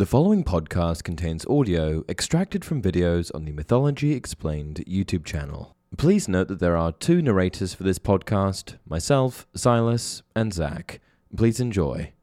The following podcast contains audio extracted from videos on the Mythology Explained YouTube channel. Please note that there are two narrators for this podcast myself, Silas, and Zach. Please enjoy.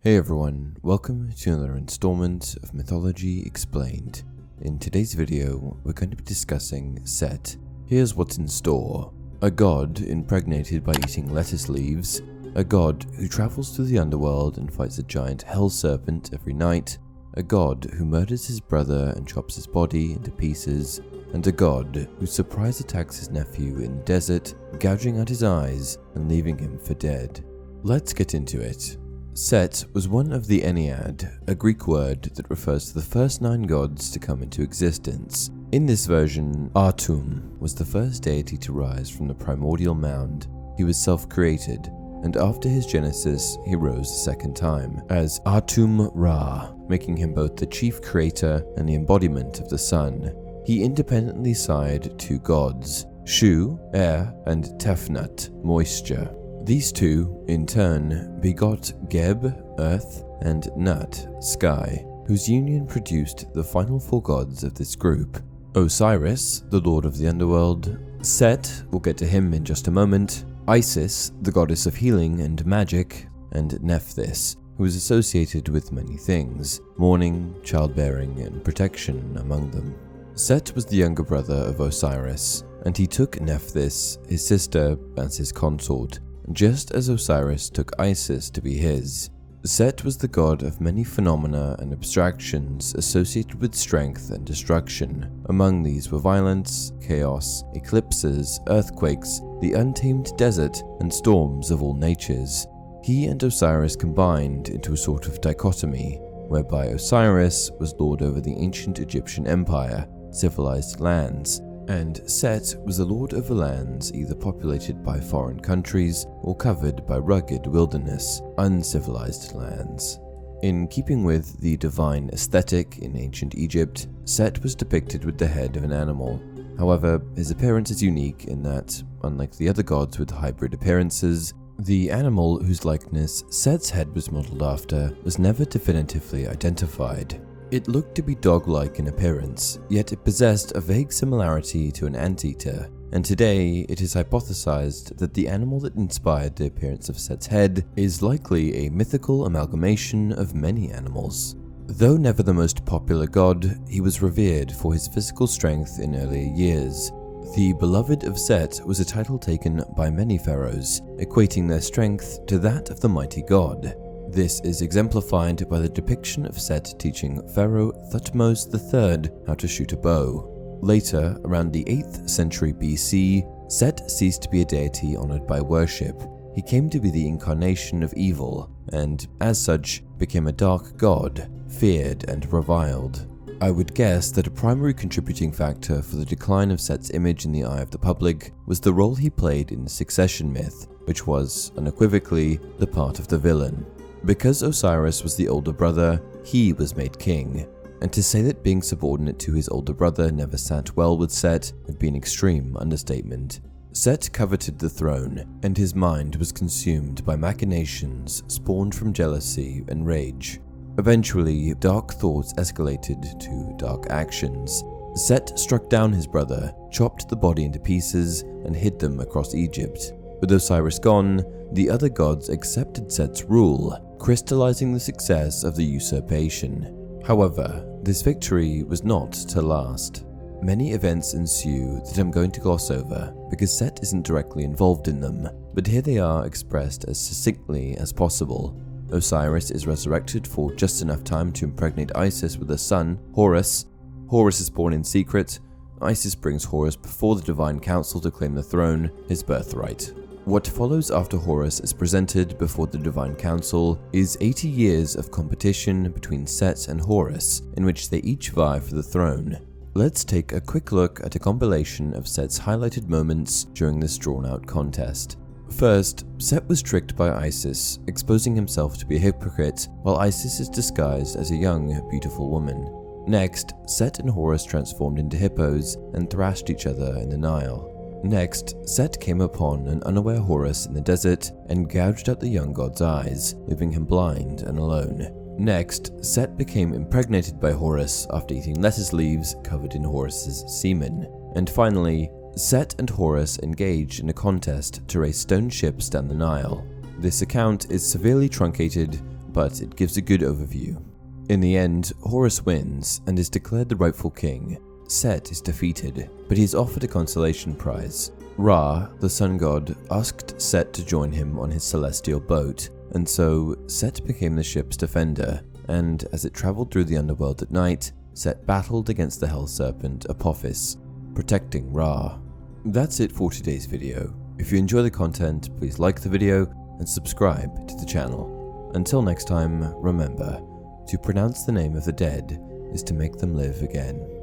Hey everyone, welcome to another installment of Mythology Explained. In today's video, we're going to be discussing Set. Here's what's in store a god impregnated by eating lettuce leaves, a god who travels through the underworld and fights a giant hell serpent every night, a god who murders his brother and chops his body into pieces, and a god who surprise attacks his nephew in the desert, gouging out his eyes and leaving him for dead. Let's get into it. Set was one of the Ennead, a Greek word that refers to the first nine gods to come into existence. In this version, Atum was the first deity to rise from the primordial mound. He was self created, and after his genesis, he rose a second time as Atum Ra, making him both the chief creator and the embodiment of the sun. He independently sighed two gods, Shu, air, and Tefnut, moisture. These two, in turn, begot Geb, earth, and Nut, sky, whose union produced the final four gods of this group. Osiris, the lord of the underworld, Set, we'll get to him in just a moment, Isis, the goddess of healing and magic, and Nephthys, who is associated with many things mourning, childbearing, and protection among them. Set was the younger brother of Osiris, and he took Nephthys, his sister, as his consort, just as Osiris took Isis to be his. Set was the god of many phenomena and abstractions associated with strength and destruction. Among these were violence, chaos, eclipses, earthquakes, the untamed desert, and storms of all natures. He and Osiris combined into a sort of dichotomy, whereby Osiris was lord over the ancient Egyptian empire, civilized lands, and Set was the lord of the lands either populated by foreign countries or covered by rugged wilderness, uncivilized lands. In keeping with the divine aesthetic in ancient Egypt, Set was depicted with the head of an animal. However, his appearance is unique in that, unlike the other gods with hybrid appearances, the animal whose likeness Set's head was modeled after was never definitively identified. It looked to be dog like in appearance, yet it possessed a vague similarity to an anteater, and today it is hypothesized that the animal that inspired the appearance of Set's head is likely a mythical amalgamation of many animals. Though never the most popular god, he was revered for his physical strength in earlier years. The beloved of Set was a title taken by many pharaohs, equating their strength to that of the mighty god. This is exemplified by the depiction of Set teaching Pharaoh Thutmose III how to shoot a bow. Later, around the 8th century BC, Set ceased to be a deity honored by worship. He came to be the incarnation of evil, and as such, became a dark god, feared and reviled. I would guess that a primary contributing factor for the decline of Set's image in the eye of the public was the role he played in the succession myth, which was, unequivocally, the part of the villain. Because Osiris was the older brother, he was made king, and to say that being subordinate to his older brother never sat well with Set would be an extreme understatement. Set coveted the throne, and his mind was consumed by machinations spawned from jealousy and rage. Eventually, dark thoughts escalated to dark actions. Set struck down his brother, chopped the body into pieces, and hid them across Egypt. With Osiris gone, the other gods accepted Set's rule, crystallizing the success of the usurpation. However, this victory was not to last. Many events ensue that I'm going to gloss over because Set isn't directly involved in them, but here they are expressed as succinctly as possible. Osiris is resurrected for just enough time to impregnate Isis with a son, Horus. Horus is born in secret. Isis brings Horus before the Divine Council to claim the throne, his birthright. What follows after Horus is presented before the Divine Council is 80 years of competition between Set and Horus, in which they each vie for the throne. Let's take a quick look at a compilation of Set's highlighted moments during this drawn out contest. First, Set was tricked by Isis, exposing himself to be a hypocrite, while Isis is disguised as a young, beautiful woman. Next, Set and Horus transformed into hippos and thrashed each other in the Nile. Next, Set came upon an unaware Horus in the desert and gouged out the young god's eyes, leaving him blind and alone. Next, Set became impregnated by Horus after eating lettuce leaves covered in Horus's semen. And finally, Set and Horus engaged in a contest to race stone ships down the Nile. This account is severely truncated, but it gives a good overview. In the end, Horus wins and is declared the rightful king. Set is defeated, but he is offered a consolation prize. Ra, the sun god, asked Set to join him on his celestial boat, and so Set became the ship's defender, and as it travelled through the underworld at night, Set battled against the hell serpent Apophis, protecting Ra. That's it for today's video. If you enjoy the content, please like the video and subscribe to the channel. Until next time, remember, to pronounce the name of the dead is to make them live again.